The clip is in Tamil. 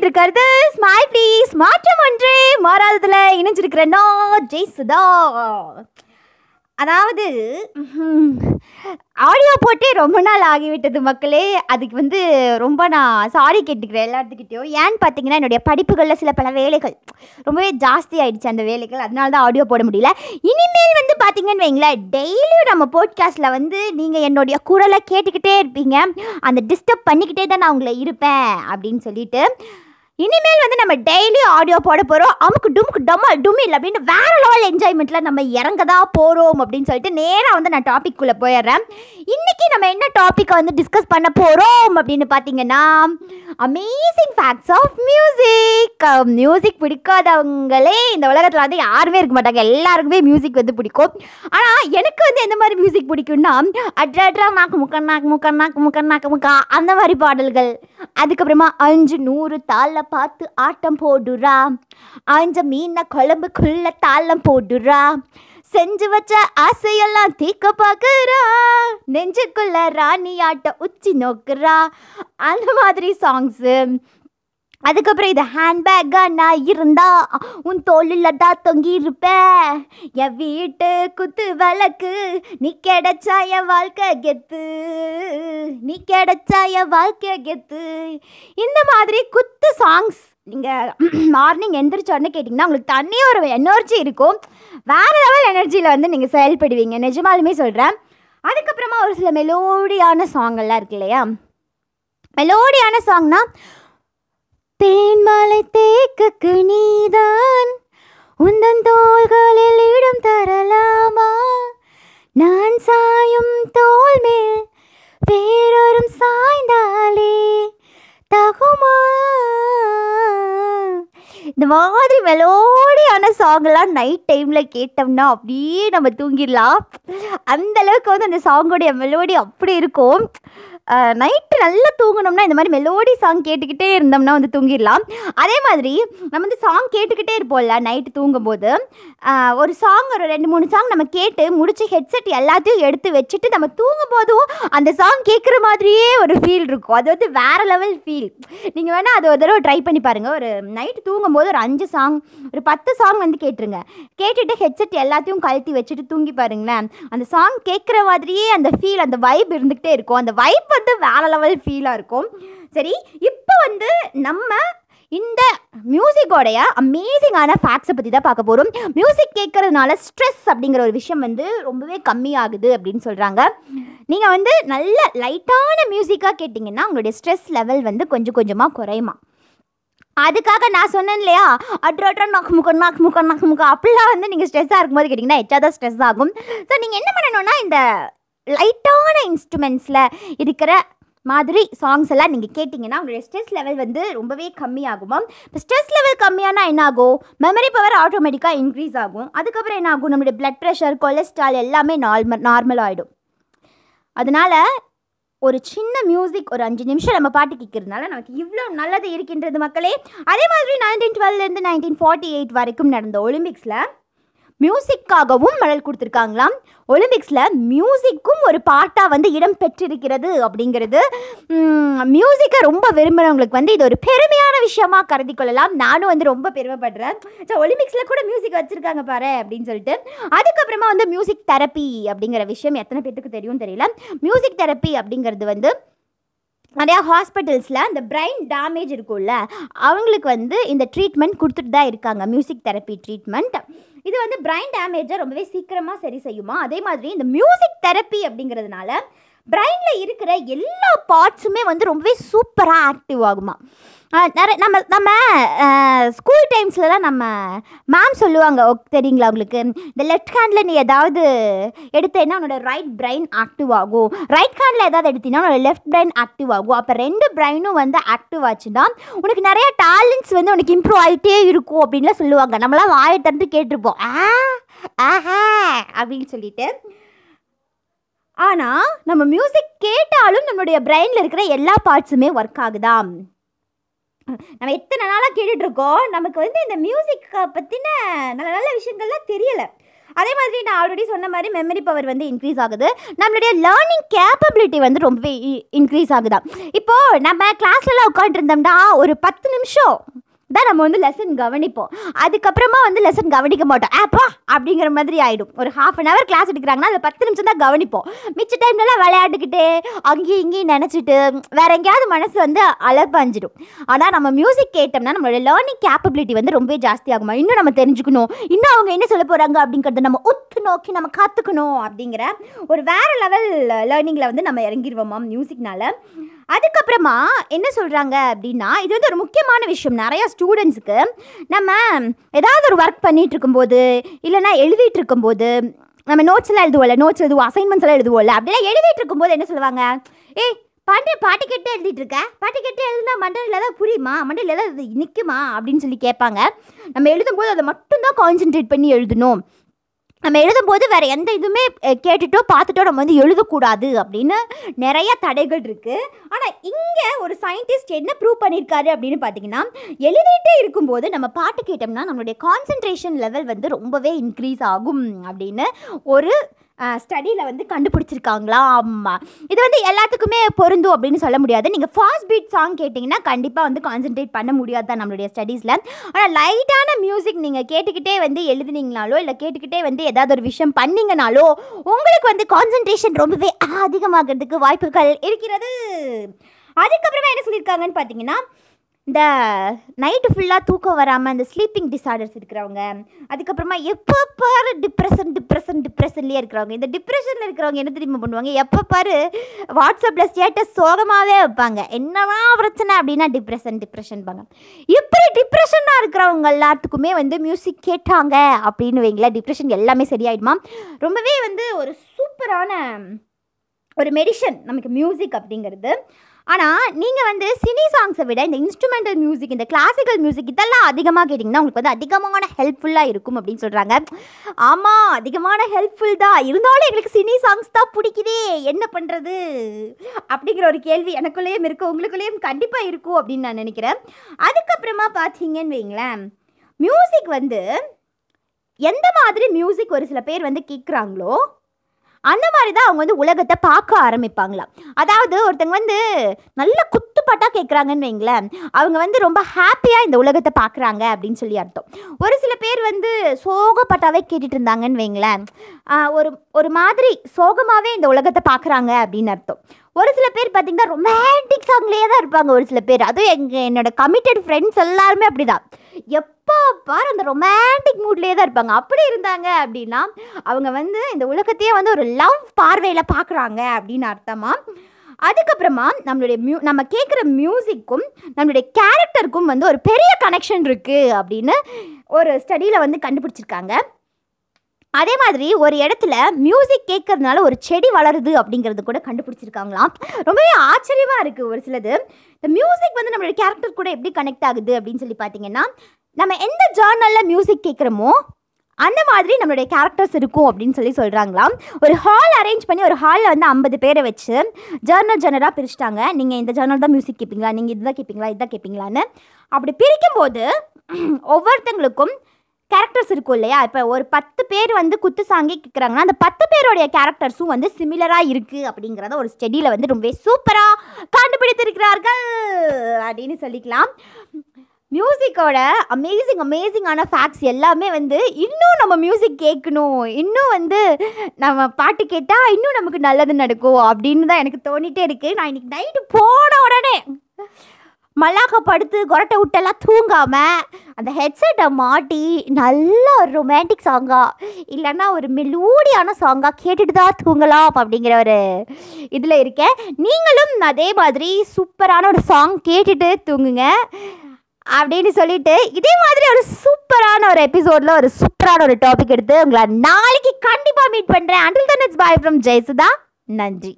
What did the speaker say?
கேட்டுட்டு இருக்கிறது. ஸ்மைல் ப்ளீஸ் மாற்றம் ஒன்றே. மாறாததுல இணைஞ்சிருக்கிற நான் ஜெய் சுதா அதாவது ஆடியோ போட்டே ரொம்ப நாள் ஆகிவிட்டது மக்களே. அதுக்கு வந்து ரொம்ப நான் சாரி கேட்டுக்கிறேன் எல்லாத்துக்கிட்டையும் ஏன்னு பார்த்தீங்கன்னா என்னுடைய படிப்புகளில் சில பல வேலைகள். ரொம்பவே ஜாஸ்தி ஆயிடுச்சு அந்த வேலைகள். அதனால தான் ஆடியோ போட முடியல. இனிமேல் வந்து பார்த்தீங்கன்னு வைங்களேன் டெய்லியும் நம்ம போட்காஸ்ட்டில் வந்து நீங்கள் என்னுடைய குரலை கேட்டுக்கிட்டே இருப்பீங்க. அந்த டிஸ்டர்ப் பண்ணிக்கிட்டே தான் நான் உங்களை இருப்பேன் அப்படின்னு சொல்லிட்டு இனிமேல் வந்து நம்ம டெய்லி ஆடியோ போட போகிறோம் அமுக்கு டுமுக்கு டம்மல் டுமில் அப்படின்னு வேற லெவல் என்ஜாய்மெண்ட்டில் நம்ம இறங்க தான் போகிறோம் அப்படின்னு சொல்லிட்டு நேராக வந்து நான் டாபிக்குள்ளே போயிடுறேன். இன்றைக்கி நம்ம என்ன டாப்பிக்கை வந்து டிஸ்கஸ் பண்ண போகிறோம் அப்படின்னு பார்த்தீங்கன்னா amazing facts of music music பிடிக்காதவங்களே இந்த உலகத்தில் வந்து யாருமே இருக்க மாட்டாங்க. எல்லாருக்குமே மியூசிக் வந்து பிடிக்கும். ஆனால் எனக்கு வந்து எந்த மாதிரி மியூசிக் பிடிக்கும்னா அட்ரா அட்ரா நாக்கு முக்க நாக்கு முக்க நாக்கு நாக்கு முக்கா அந்த மாதிரி பாடல்கள். அதுக்கப்புறமா அஞ்சு நூறு தாள பார்த்து ஆட்டம் போடுறா. அஞ்ச மீனை குழம்புக்குள்ள தாளம் போடுறா. செஞ்சு வச்ச ஆசையெல்லாம் தீக்க பார்க்குறா நெஞ்சுக்குள்ள ராணி ஆட்ட உச்சி நோக்குறா. அந்த மாதிரி சாங்ஸு அதுக்கப்புறம் இது ஹேண்ட்பேக்காக நான் இருந்தா உன் தோளில் தான் தொங்கி இருப்பேன் என் வீட்டு குத்து விளக்கு நீ கிடைச்சா என் வாழ்க்கை கெத்து. நீ கிடைச்சா என் வாழ்க்கை கெத்து. இந்த மாதிரி குத்து சாங்ஸ் நீங்கள் மார்னிங் எந்திரிச்ச உடனே கேட்டிங்கன்னா உங்களுக்கு தனியாக ஒரு எனர்ஜி இருக்கும். வேறு லெவல் எனர்ஜியில் வந்து நீங்கள் செயல்படுவீங்க. நிஜமாலுமே சொல்கிறேன் அதுக்கப்புறமா ஒரு சில மெலோடியான சாங்கெல்லாம் இருக்கு இல்லையா? மெலோடியான சாங்னா தேன்மலை தேக்கக்கு நீதான். உந்தன் தோள்களில் இடம் தரலாமா? நான் சாயும் தோல் மேல் பேரோரும் சாய்ந்தாலே தகுமா? இந்த மாதிரி மெலோடியான சாங்கெல்லாம் நைட் டைமில் கேட்டோம்னா அப்படியே நம்ம தூங்கிடலாம். அந்தளவுக்கு வந்து அந்த சாங்கோடைய மெலோடி அப்படி இருக்கும். நைட்டு நல்லா தூங்கணும்னா இந்த மாதிரி மெலோடி சாங் கேட்டுக்கிட்டே இருந்தோம்னா வந்து தூங்கிடலாம். அதே மாதிரி நம்ம வந்து சாங் கேட்டுக்கிட்டே இருப்போம்ல நைட்டு தூங்கும்போது ஒரு சாங் ஒரு ரெண்டு மூணு சாங் நம்ம கேட்டு முடிச்சு ஹெட்செட் எல்லாத்தையும் எடுத்து வச்சுட்டு நம்ம தூங்கும் போதும் அந்த சாங் கேட்குற மாதிரியே ஒரு ஃபீல் இருக்கும். அது வந்து வேற லெவல் ஃபீல் நீங்கள் வேணால் அது ஒரு தடவை ட்ரை பண்ணி பாருங்கள் ஒரு நைட்டு தூங்கும்போது ஒரு அஞ்சு சாங் ஒரு பத்து சாங் வந்து கேட்டுருங்க. கேட்டுட்டு ஹெட்செட் எல்லாத்தையும் கழட்டி வச்சுட்டு தூங்கி பாருங்களேன். அந்த சாங் கேட்குற மாதிரியே அந்த ஃபீல் அந்த வைப் இருந்துக்கிட்டே இருக்கும். அந்த வைப் வந்து வேற லெவல் ஃபீலாக இருக்கும். சரி இப்போ வந்து நம்ம இந்த மியூசிக்கோடைய அமேசிங்கான ஃபேக்ட்ஸை பற்றி தான் பார்க்க போகிறோம் மியூசிக் கேட்கறதுனால ஸ்ட்ரெஸ் அப்படிங்கிற ஒரு விஷயம் வந்து ரொம்பவே கம்மியாகுது அப்படின்னு சொல்கிறாங்க நீங்கள் வந்து நல்ல லைட்டான மியூசிக்காக கேட்டிங்கன்னா உங்களுடைய ஸ்ட்ரெஸ் லெவல் வந்து கொஞ்சம் கொஞ்சமாக குறையுமா? அதுக்காக நான் சொன்னேன் இல்லையா? அட்ரு அட்ரா நாக்கு முக்கம் நாக்கு முக்கம் நாக்கு முக்கம் அப்படிலாம் வந்து நீங்கள் ஸ்ட்ரெஸ்ஸாக இருக்கும்போது கேட்டிங்கன்னா எச்சா தான் ஸ்ட்ரெஸ் ஆகும். ஸோ நீங்கள் என்ன பண்ணணும்னா இந்த லைட்டான இன்ஸ்ட்ருமெண்ட்ஸில் இருக்கிற மாதிரி சாங்ஸ் எல்லாம் நீங்கள் கேட்டிங்கன்னா உங்களுடைய ஸ்ட்ரெஸ் லெவல் வந்து ரொம்பவே கம்மியாகுமா இப்போ ஸ்ட்ரெஸ் லெவல் கம்மியானா என்ன ஆகும் மெமரி பவர் ஆட்டோமேட்டிக்காக இன்க்ரீஸ் ஆகும். அதுக்கப்புறம் என்ன ஆகும் நம்மளுடைய பிளட் ப்ரெஷர் கொலஸ்ட்ரால் எல்லாமே நார்மல் நார்மல் ஆகிடும் அதனால் ஒரு சின்ன மியூசிக் ஒரு அஞ்சு நிமிஷம் நம்ம பாட்டு கேட்கறதுனால நமக்கு இவ்வளோ நல்லது இருக்கின்றது மக்களே. அதே மாதிரி நைன்டீன் டுவெல்லேருந்து நைன்டீன் ஃபார்ட்டி எயிட் வரைக்கும் நடந்த ஒலிம்பிக்ஸில் மியூசிக்காகவும் மெடல் கொடுத்துருக்காங்களாம். ஒலிம்பிக்ஸில் மியூசிக்கும் ஒரு பாட்டாக வந்து இடம் பெற்றிருக்கிறது அப்படிங்கிறது மியூசிக்கை ரொம்ப விரும்புகிறவங்களுக்கு வந்து இது ஒரு பெருமையான விஷயமாக கருதி கொள்ளலாம். நானும் வந்து ரொம்ப பெருமைப்படுறேன். ஸோ ஒலிம்பிக்ஸில் கூட மியூசிக் வச்சுருக்காங்க பாரு அப்படின்னு சொல்லிட்டு. அதுக்கப்புறமா வந்து மியூசிக் தெரப்பி அப்படிங்கிற விஷயம் எத்தனை பேர்த்துக்கு தெரியும் தெரியல. மியூசிக் தெரப்பி அப்படிங்கிறது வந்து நிறையா ஹாஸ்பிட்டல்ஸில் அந்த பிரெயின் டேமேஜ் இருக்கும்ல அவங்களுக்கு வந்து இந்த ட்ரீட்மெண்ட் கொடுத்துட்டு தான் இருக்காங்க. மியூசிக் தெரப்பி ட்ரீட்மெண்ட் இது வந்து பிரைன் டேமேஜை ரொம்பவே சீக்கிரமாக சரி செய்யுமா? அதே மாதிரி இந்த மியூசிக் தெரப்பி அப்படிங்கிறதுனால பிரெயினில் இருக்கிற எல்லா பார்ட்ஸுமே வந்து ரொம்பவே சூப்பராக ஆக்டிவ் ஆகுமா? நிறைய நம்ம நம்ம ஸ்கூல் டைம்ஸ்லலாம் நம்ம மேம் சொல்லுவாங்க தெரியுங்களா உங்களுக்கு? இந்த லெஃப்ட் ஹேண்டில் நீ ஏதாவது எடுத்தேன்னா உன்னோட ரைட் பிரெயின் ஆக்டிவ் ஆகும். ரைட் ஹேண்டில் ஏதாவது எடுத்தீங்கன்னா உன்னோட லெஃப்ட் பிரைன் ஆக்டிவ் ஆகும். அப்போ ரெண்டு பிரெயினும் வந்து ஆக்டிவ் ஆச்சுன்னா உனக்கு நிறைய டேலண்ட்ஸ் வந்து உனக்கு இம்ப்ரூவ் ஆகிட்டே இருக்கும் அப்படின்லாம் சொல்லுவாங்க. நம்மளாம் வாயை திறந்து கேட்டிருப்போம். ஆ ஆஹா அப்படின்னு சொல்லிட்டு. ஆனால் நம்ம மியூசிக் கேட்டாலும் நம்மளுடைய பிரெயினில் இருக்கிற எல்லா பார்ட்ஸுமே ஒர்க் ஆகுதாம். நம்ம எத்தனை நாளாக கேட்டுட்ருக்கோம் நமக்கு வந்து இந்த மியூசிக்கை பற்றின நல்ல நல்ல விஷயங்கள்லாம் தெரியலை. அதே மாதிரி நான் ஆல்ரெடி சொன்ன மாதிரி மெமரி பவர் வந்து இன்க்ரீஸ் ஆகுது. நம்மளுடைய லேர்னிங் கேப்பபிலிட்டி வந்து ரொம்பவே இன்க்ரீஸ் ஆகுதா இப்போது நம்ம கிளாஸ்லலாம் உட்காந்துருந்தோம்னா ஒரு பத்து நிமிஷம் தான் நம்ம வந்து லெசன் கவனிப்போம். அதுக்கப்புறமா வந்து லெசன் கவனிக்க மாட்டோம். ஆப்பா அப்படிங்கிற மாதிரி ஆகிடும் ஒரு ஹாஃப் அன் ஹவர் கிளாஸ் எடுக்கிறாங்கன்னா அதில் பத்து நிமிஷம் தான் கவனிப்போம். மிச்ச டைம்லலாம் விளையாண்டுக்கிட்டு அங்கேயும் இங்கேயும் நினச்சிட்டு வேற எங்கேயாவது மனசு வந்து அலப்பாஞ்சிடும் ஆனால் நம்ம மியூசிக் கேட்டோம்னா நம்மளோட லேர்னிங் கேப்பபிலிட்டி வந்து ரொம்ப ஜாஸ்தி ஆகுமா? இன்னும் நம்ம தெரிஞ்சுக்கணும். இன்னும் அவங்க என்ன சொல்ல போகிறாங்க அப்படிங்கிறத நம்ம உத்து நோக்கி நம்ம கற்றுக்கணும் அப்படிங்கிற ஒரு வேற லெவல் லேர்னிங்கில் வந்து நம்ம இறங்கிடுவோமா மியூசிக்னால அதுக்கப்புறமா என்ன சொல்கிறாங்க அப்படின்னா இது வந்து ஒரு முக்கியமான விஷயம். நிறையா ஸ்டூடெண்ட்ஸுக்கு நம்ம ஏதாவது ஒரு ஒர்க் பண்ணிகிட்டு இருக்கும்போது இல்லைன்னா எழுதிட்டு இருக்கும்போது நம்ம நோட்ஸ் எல்லாம் எழுதுவோம்ல நோட்ஸ் எழுதுவோம் அசைன்மெண்ட்ஸ் எல்லாம் எழுதுவோம்ல அப்படிலாம் எழுதிட்டு இருக்கும்போது என்ன சொல்லுவாங்க? ஏய் பாட்டு பாட்டு கேட்டு எழுதிட்டு இருக்க? பாட்டு கேட்டு எழுதுனா மண்டலில் ஏதாவது புரியுமா? மண்டலில் ஏதாவது நிற்குமா அப்படின்னு சொல்லி கேட்பாங்க. நம்ம எழுதும்போது அதை மட்டும்தான் கான்சென்ட்ரேட் பண்ணி எழுதணும். நம்ம எழுதும்போது வேறு எந்த இதுவுமே கேட்டுட்டோ பார்த்துட்டோ நம்ம வந்து எழுதக்கூடாது அப்படின்னு நிறைய தடைகள் இருக்குது ஆனால் இங்கே ஒரு சயின்டிஸ்ட் என்ன ப்ரூவ் பண்ணியிருக்காரு அப்படின்னு பார்த்தீங்கன்னா எழுதிட்டே இருக்கும்போது நம்ம பாட்டு கேட்டோம்னா நம்மளுடைய கான்சென்ட்ரேஷன் லெவல் வந்து ரொம்பவே இன்க்ரீஸ் ஆகும் அப்படின்னு ஒரு ஸ்டடியில் வந்து கண்டுபிடிச்சிருக்காங்களா? ஆமாம் இது வந்து எல்லாத்துக்குமே பொருந்தும் அப்படின்னு சொல்ல முடியாது. நீங்கள் ஃபாஸ்ட் பீட் சாங் கேட்டிங்கன்னா கண்டிப்பாக வந்து கான்சென்ட்ரேட் பண்ண முடியாது தான் நம்மளுடைய ஸ்டடீஸில் ஆனால் லைட்டான மியூசிக் நீங்கள் கேட்டுக்கிட்டே வந்து எழுதுனீங்கனாலோ இல்லை கேட்டுக்கிட்டே வந்து ஏதாவது ஒரு விஷயம் பண்ணிங்கனாலோ உங்களுக்கு வந்து கான்சென்ட்ரேஷன் ரொம்பவே அதிகமாகிறதுக்கு வாய்ப்புகள் இருக்கிறது. அதுக்கப்புறமா என்ன சொல்லியிருக்காங்கன்னு பார்த்தீங்கன்னா இந்த நைட்டு ஃபுல்லாக தூக்கம் வராமல் இந்த ஸ்லீப்பிங் டிஸார்டர்ஸ் இருக்கிறவங்க அதுக்கப்புறமா எப்போ பாரு டிப்ரெஷன் டிப்ரெஷன் டிப்ரெஷன்லேயே இருக்கிறவங்க. இந்த டிப்ரெஷனில் இருக்கிறவங்க என்ன தெரியுமா பண்ணுவாங்க? எப்போ பாரு வாட்ஸ்அப்பில் ஸ்டேட்டஸ் சோகமாகவே வைப்பாங்க. என்னவா பிரச்சனை அப்படின்னா டிப்ரெஷன் டிப்ரெஷன் பண்ணுவாங்க இப்படி டிப்ரெஷனாக இருக்கிறவங்க எல்லாத்துக்குமே வந்து மியூசிக் கேட்டாங்க அப்படின்னு வைங்களேன். டிப்ரெஷன் எல்லாமே சரியாயிடுமா? ரொம்பவே வந்து ஒரு சூப்பரான ஒரு மெடிஷன் நமக்கு மியூசிக் அப்படிங்கிறது. ஆனால் நீங்கள் வந்து சினி சாங்ஸை விட இந்த இன்ஸ்ட்ருமெண்டல் மியூசிக் இந்த கிளாசிக்கல் மியூசிக் இதெல்லாம் அதிகமாக கேட்டிங்கன்னா உங்களுக்கு வந்து அதிகமான ஹெல்ப்ஃபுல்லாக இருக்கும் அப்படின்னு சொல்கிறாங்க ஆமாம் அதிகமான ஹெல்ப்ஃபுல் தான். இருந்தாலும் எங்களுக்கு சினி சாங்ஸ் தான் பிடிக்குதே. என்ன பண்ணுறது அப்படிங்கிற ஒரு கேள்வி எனக்குள்ளேயும் இருக்கும் உங்களுக்குள்ளேயும் கண்டிப்பாக இருக்கும் அப்படின்னு நான் நினைக்கிறேன். அதுக்கப்புறமா பார்த்தீங்கன்னு வைங்களேன் மியூசிக் வந்து எந்த மாதிரி மியூசிக் ஒரு சில பேர் வந்து கேட்குறாங்களோ அந்த மாதிரி தான் அவங்க வந்து உலகத்தை பார்க்க ஆரம்பிப்பாங்களாம். அதாவது ஒருத்தங்க வந்து நல்ல குத்துப்பாட்டாக கேட்குறாங்கன்னு வைங்களேன். அவங்க வந்து ரொம்ப ஹாப்பியாக இந்த உலகத்தை பார்க்குறாங்க அப்படின்னு சொல்லி அர்த்தம். ஒரு சில பேர் வந்து சோகப்பாட்டாவே கேட்டுட்டு இருந்தாங்கன்னு வைங்களேன். ஒரு ஒரு மாதிரி சோகமாகவே இந்த உலகத்தை பார்க்குறாங்க அப்படின்னு அர்த்தம். ஒரு சில பேர் பார்த்தீங்கன்னா ரொமான்டிக் சாங்லேயே தான் இருப்பாங்க ஒரு சில பேர். அதுவும் எங்கள் என்னோட கமிட்டட் ஃப்ரெண்ட்ஸ் எல்லாருமே அப்படிதான். எப்போ பாரு அந்த ரொமான்டிக் மூட்லேயே தான் இருப்பாங்க. அப்படி இருந்தாங்க அப்படின்னா அவங்க வந்து இந்த உலகத்தையே வந்து ஒரு லவ் பார்வையில் பார்க்குறாங்க அப்படின்னு அர்த்தமா? அதுக்கப்புறமா நம்மளுடைய மியூ நம்ம கேட்குற மியூசிக்கும் நம்மளுடைய கேரக்டருக்கும் வந்து ஒரு பெரிய கனெக்ஷன் இருக்குது அப்படின்னு ஒரு ஸ்டடியில் வந்து கண்டுபிடிச்சிருக்காங்க. அதே மாதிரி ஒரு இடத்துல மியூசிக் கேட்கறதுனால ஒரு செடி வளருது அப்படிங்கிறது கூட கண்டுபிடிச்சிருக்காங்களாம். ரொம்பவே ஆச்சரியமாக இருக்குது ஒரு சிலது. இந்த மியூசிக் வந்து நம்மளுடைய கேரக்டர் கூட எப்படி கனெக்ட் ஆகுது அப்படின்னு சொல்லி பார்த்தீங்கன்னா நம்ம எந்த ஜேர்னலில் மியூசிக் கேட்குறோமோ அந்த மாதிரி நம்மளுடைய கேரக்டர்ஸ் இருக்கும் அப்படின்னு சொல்லி சொல்கிறாங்களாம் ஒரு ஹால் அரேஞ்ச் பண்ணி ஒரு ஹாலில் வந்து ஐம்பது பேரை வச்சு ஜேர்னல் ஜெனராக பிரிச்சிட்டாங்க. நீங்கள் இந்த ஜேர்னல் தான் மியூசிக் கேட்பீங்களா நீங்கள் இதுதான் கேட்பீங்களா இதுதான் கேட்பீங்களான்னு அப்படி பிரிக்கும்போது ஒவ்வொருத்தங்களுக்கும் கேரக்டர்ஸ் இருக்கும் இல்லையா? இப்போ ஒரு பத்து பேர் வந்து குத்து சாங்கே கேட்குறாங்கன்னா அந்த பத்து பேருடைய கேரக்டர்ஸும் வந்து சிமிலராக இருக்குது அப்படிங்கிறத ஒரு ஸ்டெடியில் வந்து ரொம்ப சூப்பராக கண்டுபிடித்திருக்கிறார்கள் அப்படின்னு சொல்லிக்கலாம். மியூசிக்கோட அமேசிங் அமேசிங்கான ஃபேக்ட்ஸ் எல்லாமே வந்து இன்னும் நம்ம மியூசிக் கேட்கணும். இன்னும் வந்து நம்ம பாட்டு கேட்டால் இன்னும் நமக்கு நல்லது நடக்கும் அப்படின்னு தான் எனக்கு தோணிகிட்டே இருக்குது நான் இன்னைக்கு நைட்டு போன உடனே மல்லாக்க படுத்து கொரட்டை விட்டெல்லாம் தூங்காமல் அந்த ஹெட்செட்டை மாட்டி நல்ல ஒரு ரொமான்டிக் சாங்கா இல்லைன்னா ஒரு மெலூடியான சாங்காக கேட்டுட்டு தான் தூங்கலாம் அப்படிங்கிற ஒரு இதில் இருக்கேன் நீங்களும் அதே மாதிரி சூப்பரான ஒரு சாங் கேட்டுட்டு தூங்குங்க அப்படின்னு சொல்லிட்டு இதே மாதிரி ஒரு சூப்பரான ஒரு எபிசோடில் ஒரு சூப்பரான ஒரு டாபிக் எடுத்து உங்களை நாளைக்கு கண்டிப்பாக மீட் பண்ணுறேன் until then it's bye from Jayasudha நன்றி.